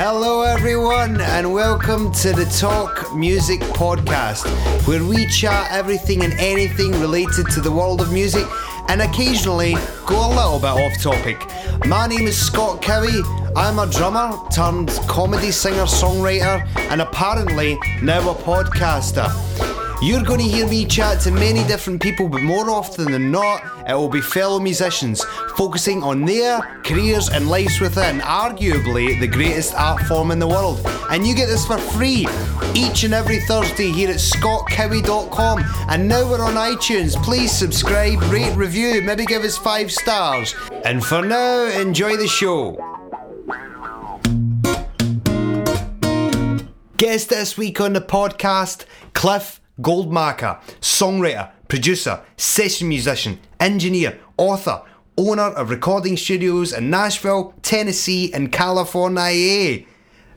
Hello, everyone, and welcome to the Talk Music Podcast, where we chat everything and anything related to the world of music and occasionally go a little bit off topic. My name is Scott Cowie. I'm a drummer turned comedy singer songwriter and apparently now a podcaster. You're going to hear me chat to many different people, but more often than not, it will be fellow musicians focusing on their careers and lives within arguably the greatest art form in the world. And you get this for free each and every Thursday here at scottcowie.com. And now we're on iTunes. Please subscribe, rate, review, maybe give us five stars. And for now, enjoy the show. Guest this week on the podcast, Cliff Goldmacher, songwriter, producer, session musician, engineer, author, owner of recording studios in Nashville, Tennessee, and California.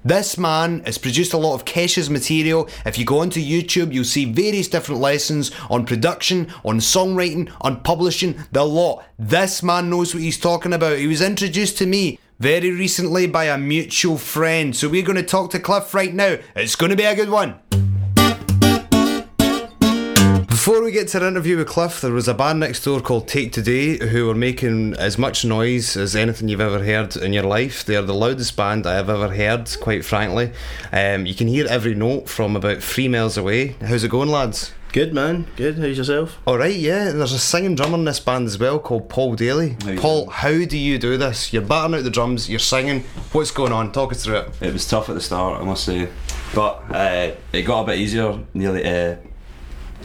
This man has produced a lot of Kesha's material. If you go onto YouTube, you'll see various different lessons on production, on songwriting, on publishing, the lot. This man knows what he's talking about. He was introduced to me very recently by a mutual friend. So we're going to talk to Cliff right now. It's going to be a good one. Before we get to the interview with Cliff, there was a band next door called Take Today who were making as much noise as anything you've ever heard in your life. They're the loudest band I have ever heard, quite frankly. Um, you can hear every note from about three miles away. How's it going, lads? Good man, good. How's yourself? All right, yeah. There's a singing drummer in this band as well called Paul Daly. How Paul, how do you do this? You're batting out the drums, you're singing. What's going on? Talk us through it. It was tough at the start, I must say, but uh, it got a bit easier nearly uh,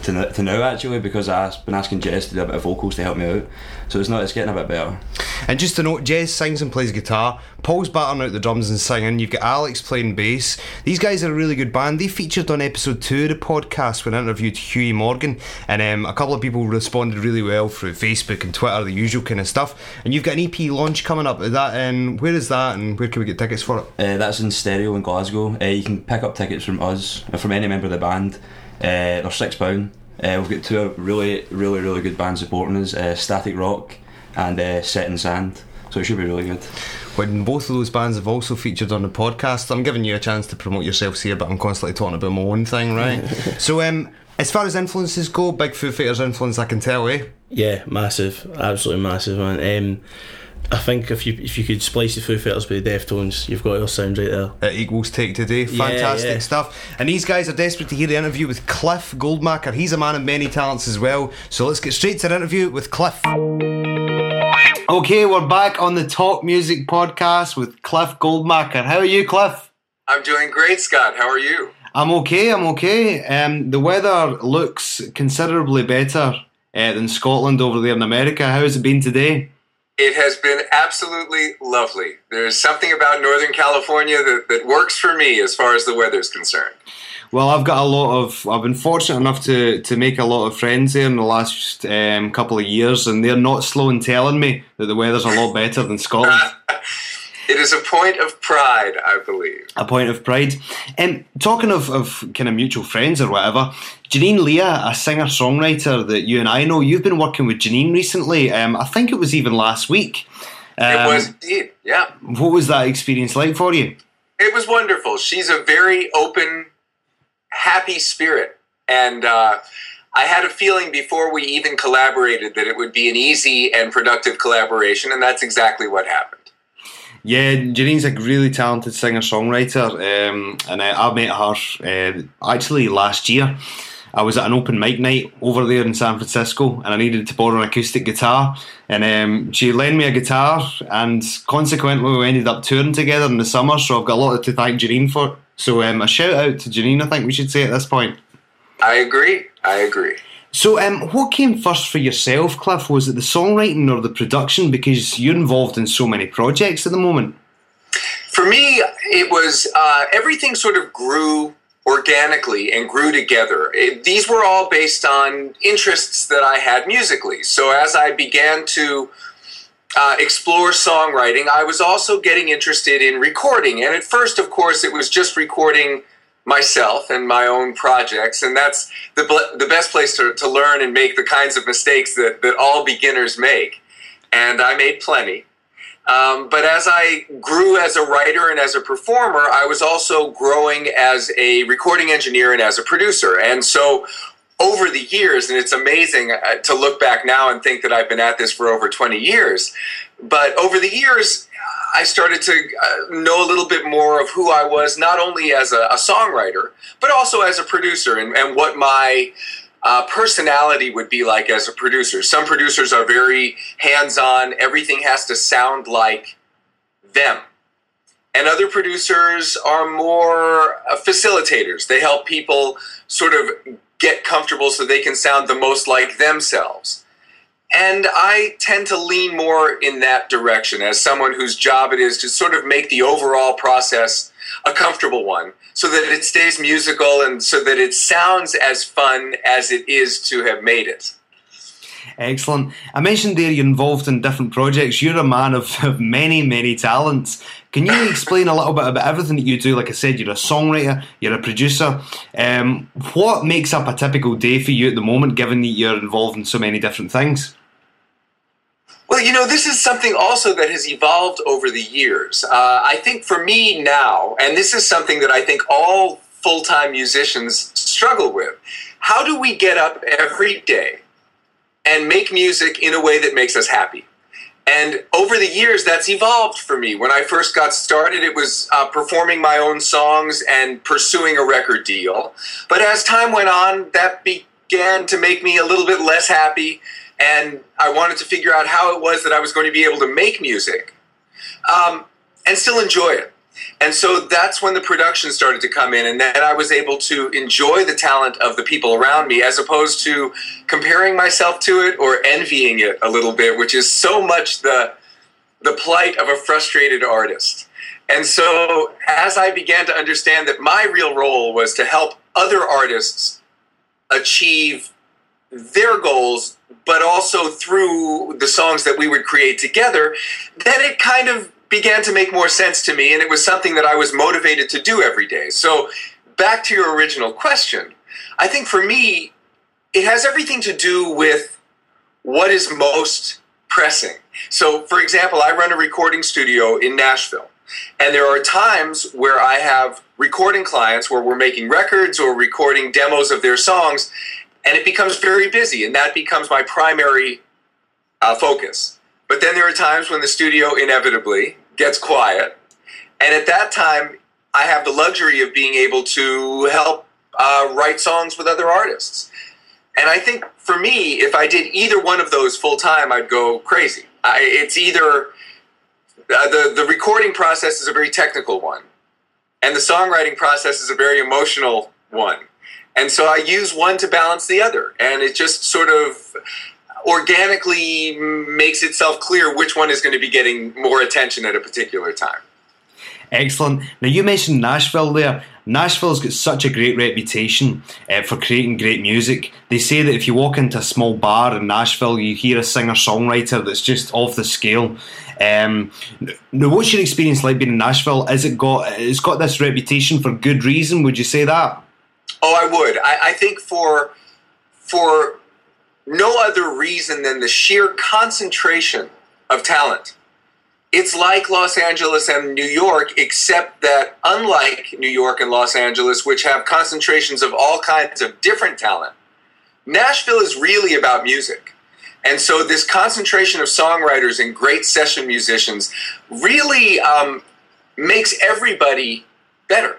to, to now actually because I've been asking Jess to do a bit of vocals to help me out. So it's not it's getting a bit better. And just to note, Jess sings and plays guitar. Paul's batting out the drums and singing. You've got Alex playing bass. These guys are a really good band. They featured on episode two of the podcast when I interviewed Huey Morgan, and um, a couple of people responded really well through Facebook and Twitter, the usual kind of stuff. And you've got an EP launch coming up. Is that um, where is that, and where can we get tickets for it? Uh, that's in stereo in Glasgow. Uh, you can pick up tickets from us or from any member of the band. Uh, they're six pound. Uh, we've got two really, really, really good bands supporting us: uh, Static Rock and uh, Set in Sand. So it should be really good. When both of those bands have also featured on the podcast, I'm giving you a chance to promote yourselves here, but I'm constantly talking about my own thing, right? so, um, as far as influences go, big Foo Fighters influence, I can tell, eh? Yeah, massive, absolutely massive, man. Um, I think if you if you could splice the Foo Fighters with the Deftones, you've got your sound right there. It equals take today. Yeah, Fantastic yeah. stuff. And these guys are desperate to hear the interview with Cliff Goldmacher. He's a man of many talents as well. So let's get straight to the interview with Cliff. Okay, we're back on the Talk Music podcast with Cliff Goldmacher. How are you, Cliff? I'm doing great, Scott. How are you? I'm okay. I'm okay. Um, the weather looks considerably better uh, than Scotland over there in America. How has it been today? It has been absolutely lovely. There's something about Northern California that, that works for me as far as the weather's concerned. Well, I've got a lot of. I've been fortunate enough to, to make a lot of friends here in the last um, couple of years, and they're not slow in telling me that the weather's a lot better than Scotland. It is a point of pride, I believe. a point of pride. Um, talking of, of kind of mutual friends or whatever, Janine Leah, a singer songwriter that you and I know, you've been working with Janine recently. Um, I think it was even last week. It Um, was indeed, yeah. What was that experience like for you? It was wonderful. She's a very open, happy spirit. And uh, I had a feeling before we even collaborated that it would be an easy and productive collaboration, and that's exactly what happened. Yeah, Janine's a really talented singer songwriter, um, and I, I met her uh, actually last year. I was at an open mic night over there in San Francisco, and I needed to borrow an acoustic guitar. And um, she lent me a guitar, and consequently, we ended up touring together in the summer. So I've got a lot to thank Janine for. So um, a shout out to Janine, I think we should say at this point. I agree. I agree. So, um, what came first for yourself, Cliff? Was it the songwriting or the production? Because you're involved in so many projects at the moment. For me, it was uh, everything sort of grew organically and grew together. It, these were all based on interests that I had musically. So as I began to uh, explore songwriting, I was also getting interested in recording. And at first, of course, it was just recording myself and my own projects. And that's the, the best place to, to learn and make the kinds of mistakes that, that all beginners make. And I made plenty. Um, but as I grew as a writer and as a performer, I was also growing as a recording engineer and as a producer. And so over the years, and it's amazing uh, to look back now and think that I've been at this for over 20 years, but over the years, I started to uh, know a little bit more of who I was, not only as a, a songwriter, but also as a producer and, and what my uh, personality would be like as a producer. Some producers are very hands on, everything has to sound like them. And other producers are more uh, facilitators. They help people sort of get comfortable so they can sound the most like themselves. And I tend to lean more in that direction as someone whose job it is to sort of make the overall process a comfortable one so that it stays musical and so that it sounds as fun as it is to have made it. Excellent. I mentioned there you're involved in different projects. You're a man of, of many, many talents. Can you explain a little bit about everything that you do? Like I said, you're a songwriter, you're a producer. Um, what makes up a typical day for you at the moment, given that you're involved in so many different things? Well, you know, this is something also that has evolved over the years. Uh, I think for me now, and this is something that I think all full time musicians struggle with how do we get up every day and make music in a way that makes us happy? And over the years, that's evolved for me. When I first got started, it was uh, performing my own songs and pursuing a record deal. But as time went on, that began to make me a little bit less happy and I wanted to figure out how it was that I was going to be able to make music um, and still enjoy it. And so that's when the production started to come in, and then I was able to enjoy the talent of the people around me as opposed to comparing myself to it or envying it a little bit, which is so much the, the plight of a frustrated artist. And so as I began to understand that my real role was to help other artists achieve their goals, but also through the songs that we would create together, then it kind of began to make more sense to me, and it was something that I was motivated to do every day. So, back to your original question, I think for me, it has everything to do with what is most pressing. So, for example, I run a recording studio in Nashville. And there are times where I have recording clients where we're making records or recording demos of their songs, and it becomes very busy, and that becomes my primary uh, focus. But then there are times when the studio inevitably gets quiet, and at that time, I have the luxury of being able to help uh, write songs with other artists. And I think for me, if I did either one of those full time, I'd go crazy. I, it's either uh, the the recording process is a very technical one, and the songwriting process is a very emotional one. And so I use one to balance the other. And it just sort of organically makes itself clear which one is going to be getting more attention at a particular time. Excellent. Now, you mentioned Nashville there. Nashville's got such a great reputation uh, for creating great music. They say that if you walk into a small bar in Nashville, you hear a singer songwriter that's just off the scale. Um, now, what's your experience like being in Nashville? Is it got it's got this reputation for good reason? Would you say that? Oh, I would. I, I think for for no other reason than the sheer concentration of talent. It's like Los Angeles and New York, except that unlike New York and Los Angeles, which have concentrations of all kinds of different talent, Nashville is really about music. And so, this concentration of songwriters and great session musicians really um, makes everybody better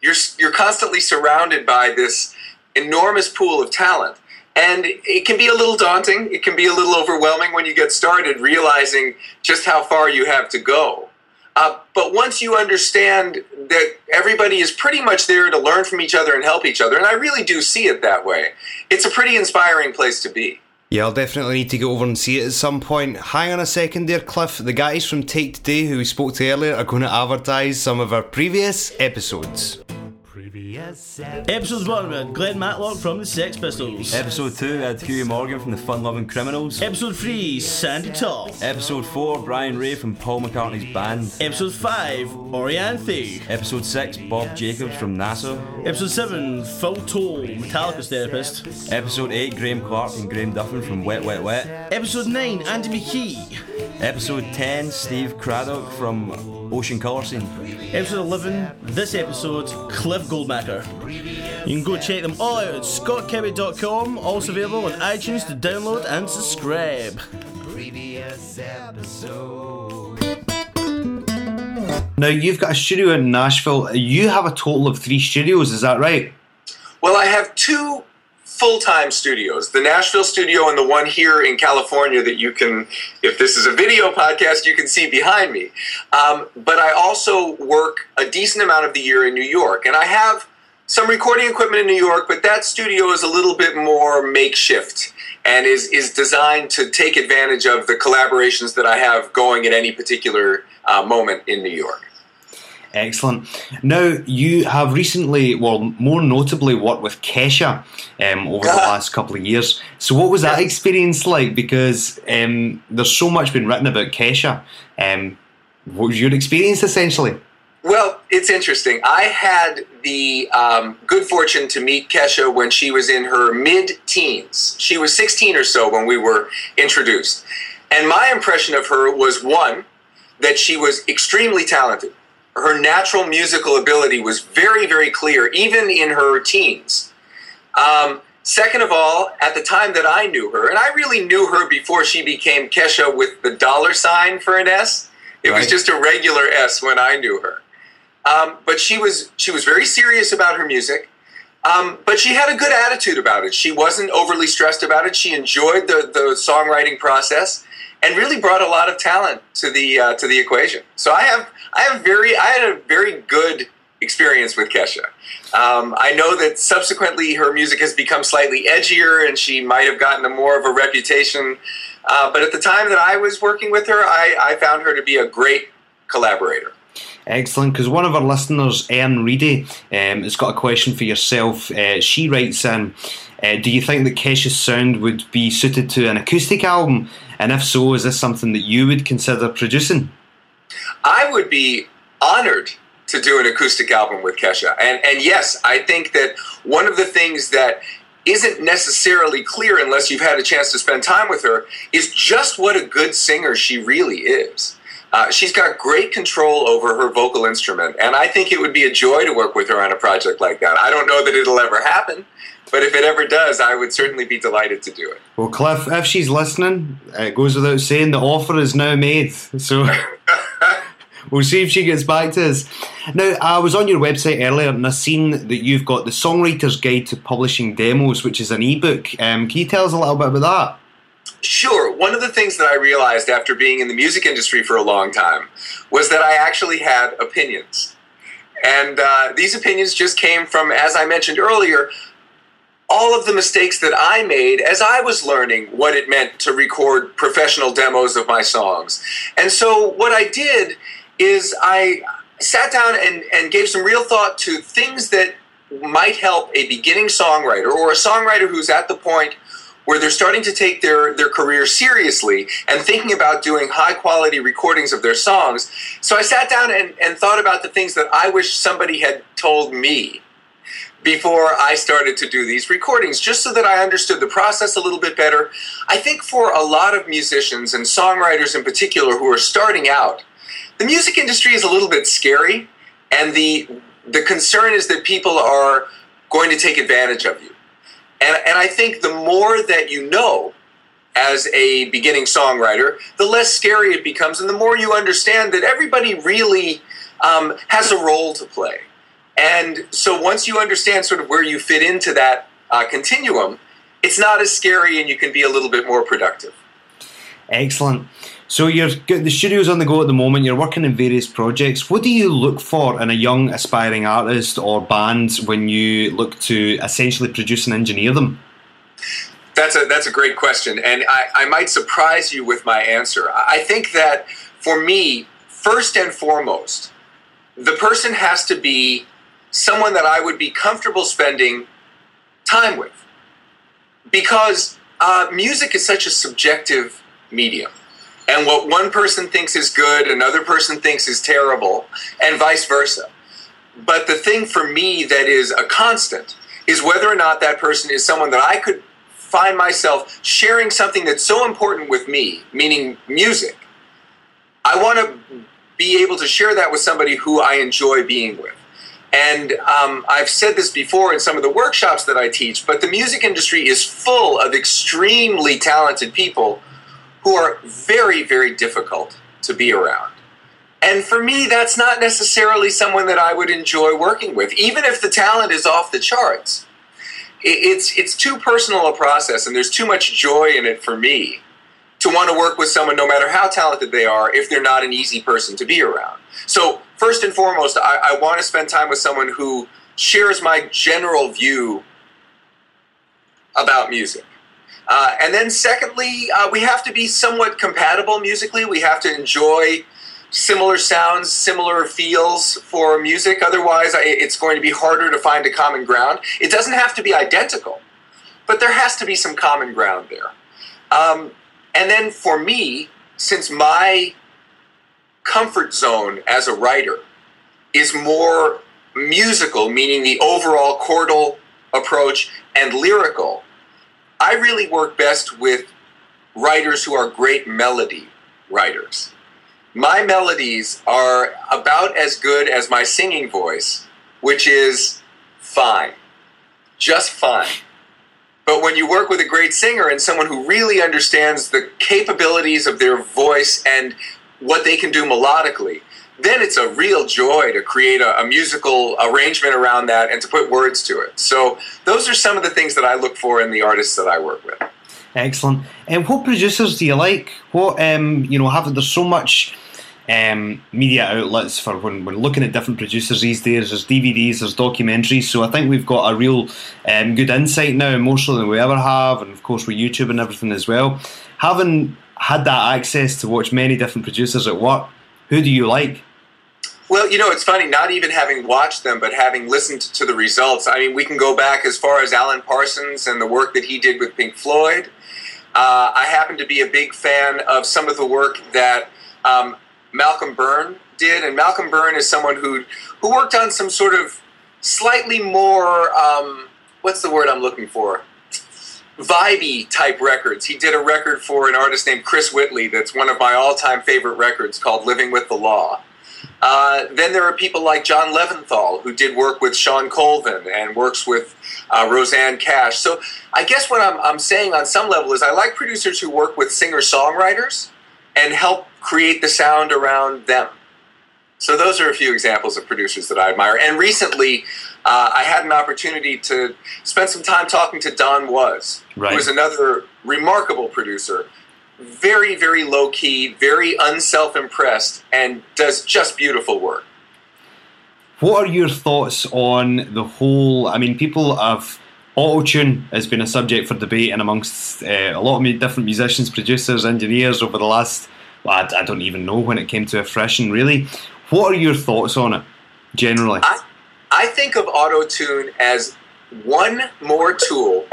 you're you're constantly surrounded by this enormous pool of talent. And it can be a little daunting. It can be a little overwhelming when you get started realizing just how far you have to go. Uh, but once you understand that everybody is pretty much there to learn from each other and help each other and i really do see it that way it's a pretty inspiring place to be yeah, I'll definitely need to go over and see it at some point. Hang on a second there, Cliff. The guys from Take Today, who we spoke to earlier, are going to advertise some of our previous episodes. Episode 1 we had Glenn Matlock from the Sex Pistols. Episode 2 we had Huey Morgan from the Fun Loving Criminals. Episode 3 Sandy Tall. Episode 4 Brian Ray from Paul McCartney's band. Episode 5 Orianthi. Episode 6 Bob Jacobs from NASA. Episode 7 Phil Towle, Metallica's therapist. Episode 8 Graeme Clark and Graeme Duffin from Wet Wet Wet. Episode 9 Andy McKee. Episode 10, Steve Cradock from Ocean Colour Scene. Episode 11, this episode, Cliff Goldmacher. You can go check them all out at scottcowie.com, also available on iTunes to download and subscribe. Now you've got a studio in Nashville. You have a total of three studios, is that right? Well, I have two full-time studios. The nashville studio and the one here in california that you can if this is a video podcast you can see behind me. Um, but i also work a decent amount of the year in new york. And i have some recording equipment in new york but that studio is a little bit more makeshift and is, is designed to take advantage of the collaborations that i have going at any particular uh, moment in new york Excellent. Now, you have recently, well, more notably, worked with Kesha um, over the last couple of years. So, what was that experience like? Because um, there's so much been written about Kesha. Um, what was your experience essentially? Well, it's interesting. I had the um, good fortune to meet Kesha when she was in her mid teens. She was 16 or so when we were introduced. And my impression of her was one, that she was extremely talented her natural musical ability was very, very clear, even in her teens. Um, second of all, at the time that I knew her, and I really knew her before she became Kesha with the dollar sign for an S. It right. was just a regular S when I knew her. Um, but she was she was very serious about her music. Um, but she had a good attitude about it. She wasn't overly stressed about it. She enjoyed the, the songwriting process and really brought a lot of talent to the uh, to the equation. So I have I have very I had a very good experience with Kesha. Um, I know that subsequently her music has become slightly edgier, and she might have gotten a more of a reputation. Uh, but at the time that I was working with her, I, I found her to be a great collaborator. Excellent, because one of our listeners, Erin Reedy, um, has got a question for yourself. Uh, she writes in, uh, do you think that Kesha's sound would be suited to an acoustic album? And if so, is this something that you would consider producing? I would be honored to do an acoustic album with Kesha. And and yes, I think that one of the things that isn't necessarily clear unless you've had a chance to spend time with her is just what a good singer she really is. Uh, she's got great control over her vocal instrument, and I think it would be a joy to work with her on a project like that. I don't know that it'll ever happen, but if it ever does, I would certainly be delighted to do it. Well, Cliff, if she's listening, it goes without saying the offer is now made. So we'll see if she gets back to us. Now, I was on your website earlier and I seen that you've got the Songwriter's Guide to Publishing Demos, which is an ebook. Um, can you tell us a little bit about that? Sure. One of the things that I realized after being in the music industry for a long time was that I actually had opinions. And uh, these opinions just came from, as I mentioned earlier, all of the mistakes that I made as I was learning what it meant to record professional demos of my songs. And so what I did is I sat down and, and gave some real thought to things that might help a beginning songwriter or a songwriter who's at the point where they're starting to take their, their career seriously and thinking about doing high quality recordings of their songs. So I sat down and, and thought about the things that I wish somebody had told me before I started to do these recordings, just so that I understood the process a little bit better. I think for a lot of musicians and songwriters in particular who are starting out, the music industry is a little bit scary, and the the concern is that people are going to take advantage of you. And, and I think the more that you know as a beginning songwriter, the less scary it becomes, and the more you understand that everybody really um, has a role to play. And so once you understand sort of where you fit into that uh, continuum, it's not as scary and you can be a little bit more productive. Excellent. So you're the studio's on the go at the moment. You're working in various projects. What do you look for in a young aspiring artist or band when you look to essentially produce and engineer them? That's a that's a great question, and I, I might surprise you with my answer. I think that for me, first and foremost, the person has to be someone that I would be comfortable spending time with, because uh, music is such a subjective medium and what one person thinks is good, another person thinks is terrible, and vice versa. But the thing for me that is a constant is whether or not that person is someone that I could find myself sharing something that's so important with me, meaning music, I want to be able to share that with somebody who I enjoy being with. And um, I've said this before in some of the workshops that I teach, but the music industry is full of extremely talented people who are very, very difficult to be around. And for me, that's not necessarily someone that I would enjoy working with, even if the talent is off the charts. It's, it's too personal a process, and there's too much joy in it for me to want to work with someone, no matter how talented they are, if they're not an easy person to be around. So, first and foremost, I, I want to spend time with someone who shares my general view about music. Uh, and then, secondly, uh, we have to be somewhat compatible musically. We have to enjoy similar sounds, similar feels for music. Otherwise, it's going to be harder to find a common ground. It doesn't have to be identical, but there has to be some common ground there. Um, and then for me, since my comfort zone as a writer is more musical, meaning the overall chordal approach, and lyrical, I really work best with writers who are great melody writers. My melodies are about as good as my singing voice, which is fine. Just fine. But when you work with a great singer and someone who really understands the capabilities of their voice and what they can do melodically, then it's a real joy to create a, a, musical arrangement around that and to put words to it. So those are some of the things that I look for in the artists that I work with. Excellent. And what producers do you like? What um, you know, having there's so much um, media outlets for when, we're looking at different producers these days. There's DVDs, there's documentaries. So I think we've got a real um, good insight now, more so than we ever have, and of course with YouTube and everything as well. Having had that access to watch many different producers at work, who do you like? Well, you know, it's funny, not even having watched them, but having listened to the results. I mean, we can go back as far as Alan Parsons and the work that he did with Pink Floyd. Uh, I happen to be a big fan of some of the work that um, Malcolm Burn did, and Malcolm Burn is someone who who worked on some sort of slightly more um, what's the word I'm looking for vibey type records. He did a record for an artist named Chris Whitley that's one of my all time favorite records called Living with the Law. Uh, then there are people like John Leventhal who did work with Shawn Colvin and works with uh, Rosanne Cash. So I guess what I'm, I'm saying on some level is I like producers who work with singer songwriters and help create the sound around them. So those are a few examples of producers that I admire. And recently, uh, I had an opportunity to spend some time talking to Don Was, right. who is another remarkable producer. Very, very low key, very unself impressed, and does just beautiful work. What are your thoughts on the whole? I mean, people have auto tune has been a subject for debate and amongst uh, a lot of different musicians, producers, engineers over the last I, I, don't even know when it came to fruition, really. What are your thoughts on it, generally? I, I think of auto tune as one more tool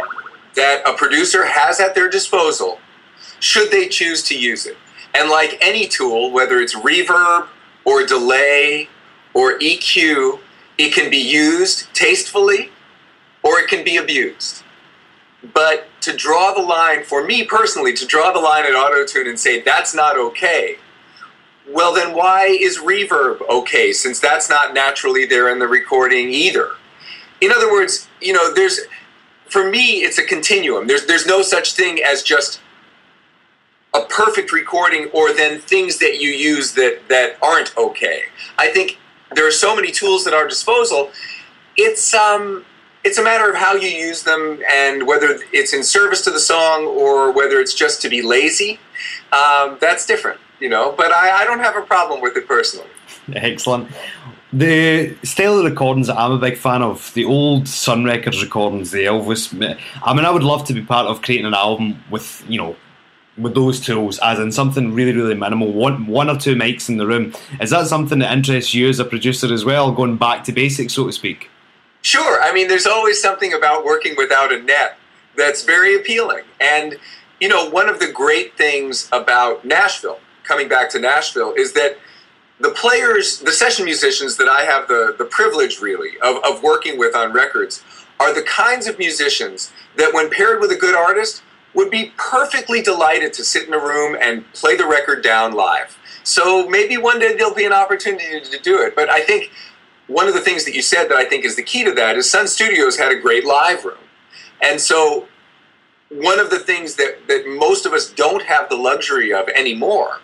that a producer has at their disposal should they choose to use it. And like any tool, whether it's reverb or delay or EQ, it can be used tastefully or it can be abused. But to draw the line, for me personally, to draw the line at auto tune and say that's not okay, well, then why is reverb okay since that's not naturally there in the recording either? In other words, you know, there's, for me, it's a continuum. There's, there's no such thing as just a perfect recording or then things that you use that, that aren't okay. I think there are so many tools at our disposal. It's, um, it's a matter of how you use them and whether it's in service to the song or whether it's just to be lazy. Um, that's different, you know. But I, I don't have a problem with it personally. Excellent. The style recordings that I'm a big fan of, the old Sun Records recordings, the Elvis. I mean, I would love to be part of creating an album with, you know, with those tools, as in something really, really minimal, one, one or two mics in the room. Is that something that interests you as a producer as well, going back to basics, so to speak? Sure. I mean, there's always something about working without a net that's very appealing. And, you know, one of the great things about Nashville, coming back to Nashville, is that the players, the session musicians that I have the, the privilege really of, of working with on records are the kinds of musicians that, when paired with a good artist, would be perfectly delighted to sit in a room and play the record down live. So maybe one day there'll be an opportunity to do it. But I think one of the things that you said that I think is the key to that is Sun Studios had a great live room. And so one of the things that, that most of us don't have the luxury of anymore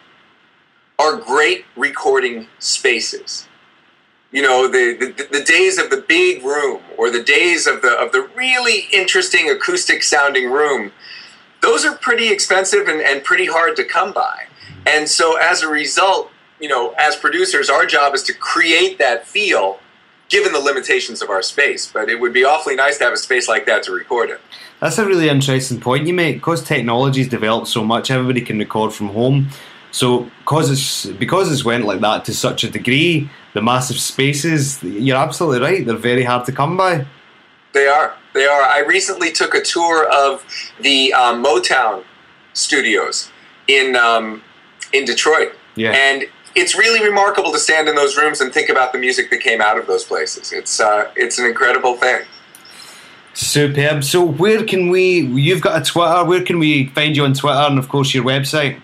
are great recording spaces. You know, the, the, the days of the big room or the days of the, of the really interesting acoustic sounding room, those are pretty expensive and, and pretty hard to come by. And so as a result, you know, as producers, our job is to create that feel given the limitations of our space. But it would be awfully nice to have a space like that to record in. That's a really interesting point you make. Because technology's developed so much, everybody can record from home. So, because it's because it's went like that to such a degree, the massive spaces, you're absolutely right. They're very hard to come by. They are. They are. I recently took a tour of the um, Motown studios in um, in Detroit, Yeah. and it's really remarkable to stand in those rooms and think about the music that came out of those places. It's uh, it's an incredible thing. Superb. So, where can we? You've got a Twitter. Where can we find you on Twitter and, of course, your website?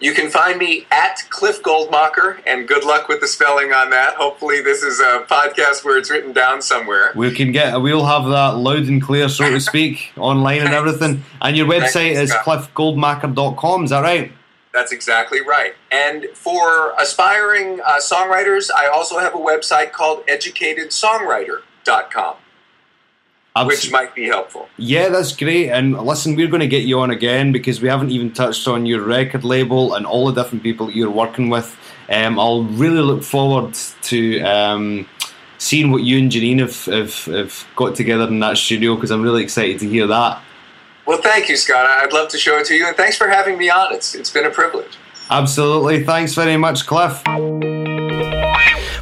You can find me at Cliff Goldmacher, and good luck with the spelling on that. Hopefully, this is a podcast where it's written down somewhere. We can get. We'll have that loud and clear, so to speak, online and everything. And your website is cliffgoldmacher.com. Is that right? That's exactly right. And for aspiring uh, songwriters, I also have a website called educatedsongwriter.com, which might be helpful. Yeah, that's great. And listen, we're going to get you on again because we haven't even touched on your record label and all the different people that you're working with. Um, I'll really look forward to um, seeing what you and Janine have, have, have got together in that studio because I'm really excited to hear that. Well, thank you, Scott. I'd love to show it to you, and thanks for having me on. It's, it's been a privilege. Absolutely. Thanks very much, Cliff.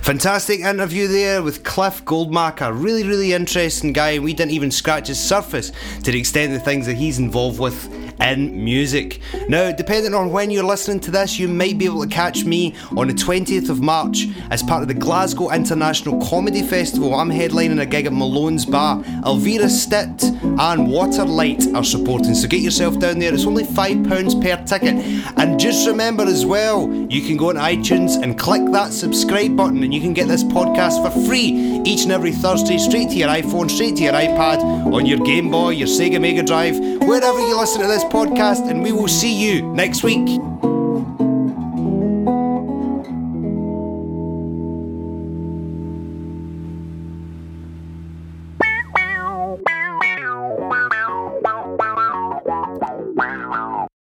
Fantastic interview there with Cliff Goldmacher. Really, really interesting guy. We didn't even scratch his surface to the extent of the things that he's involved with in music. Now, depending on when you're listening to this, you might be able to catch me on the 20th of March as part of the Glasgow International Comedy Festival. I'm headlining a gig at Malone's Bar. Elvira Stitt and Waterlight are supporting, so get yourself down there. It's only £5 per ticket. And just remember as well, you can go on iTunes and click that subscribe button, and you can get this podcast for free each and every Thursday straight to your iPhone, straight to your iPad, on your Game Boy, your Sega Mega Drive, wherever you listen to this podcast. And we will see you next week.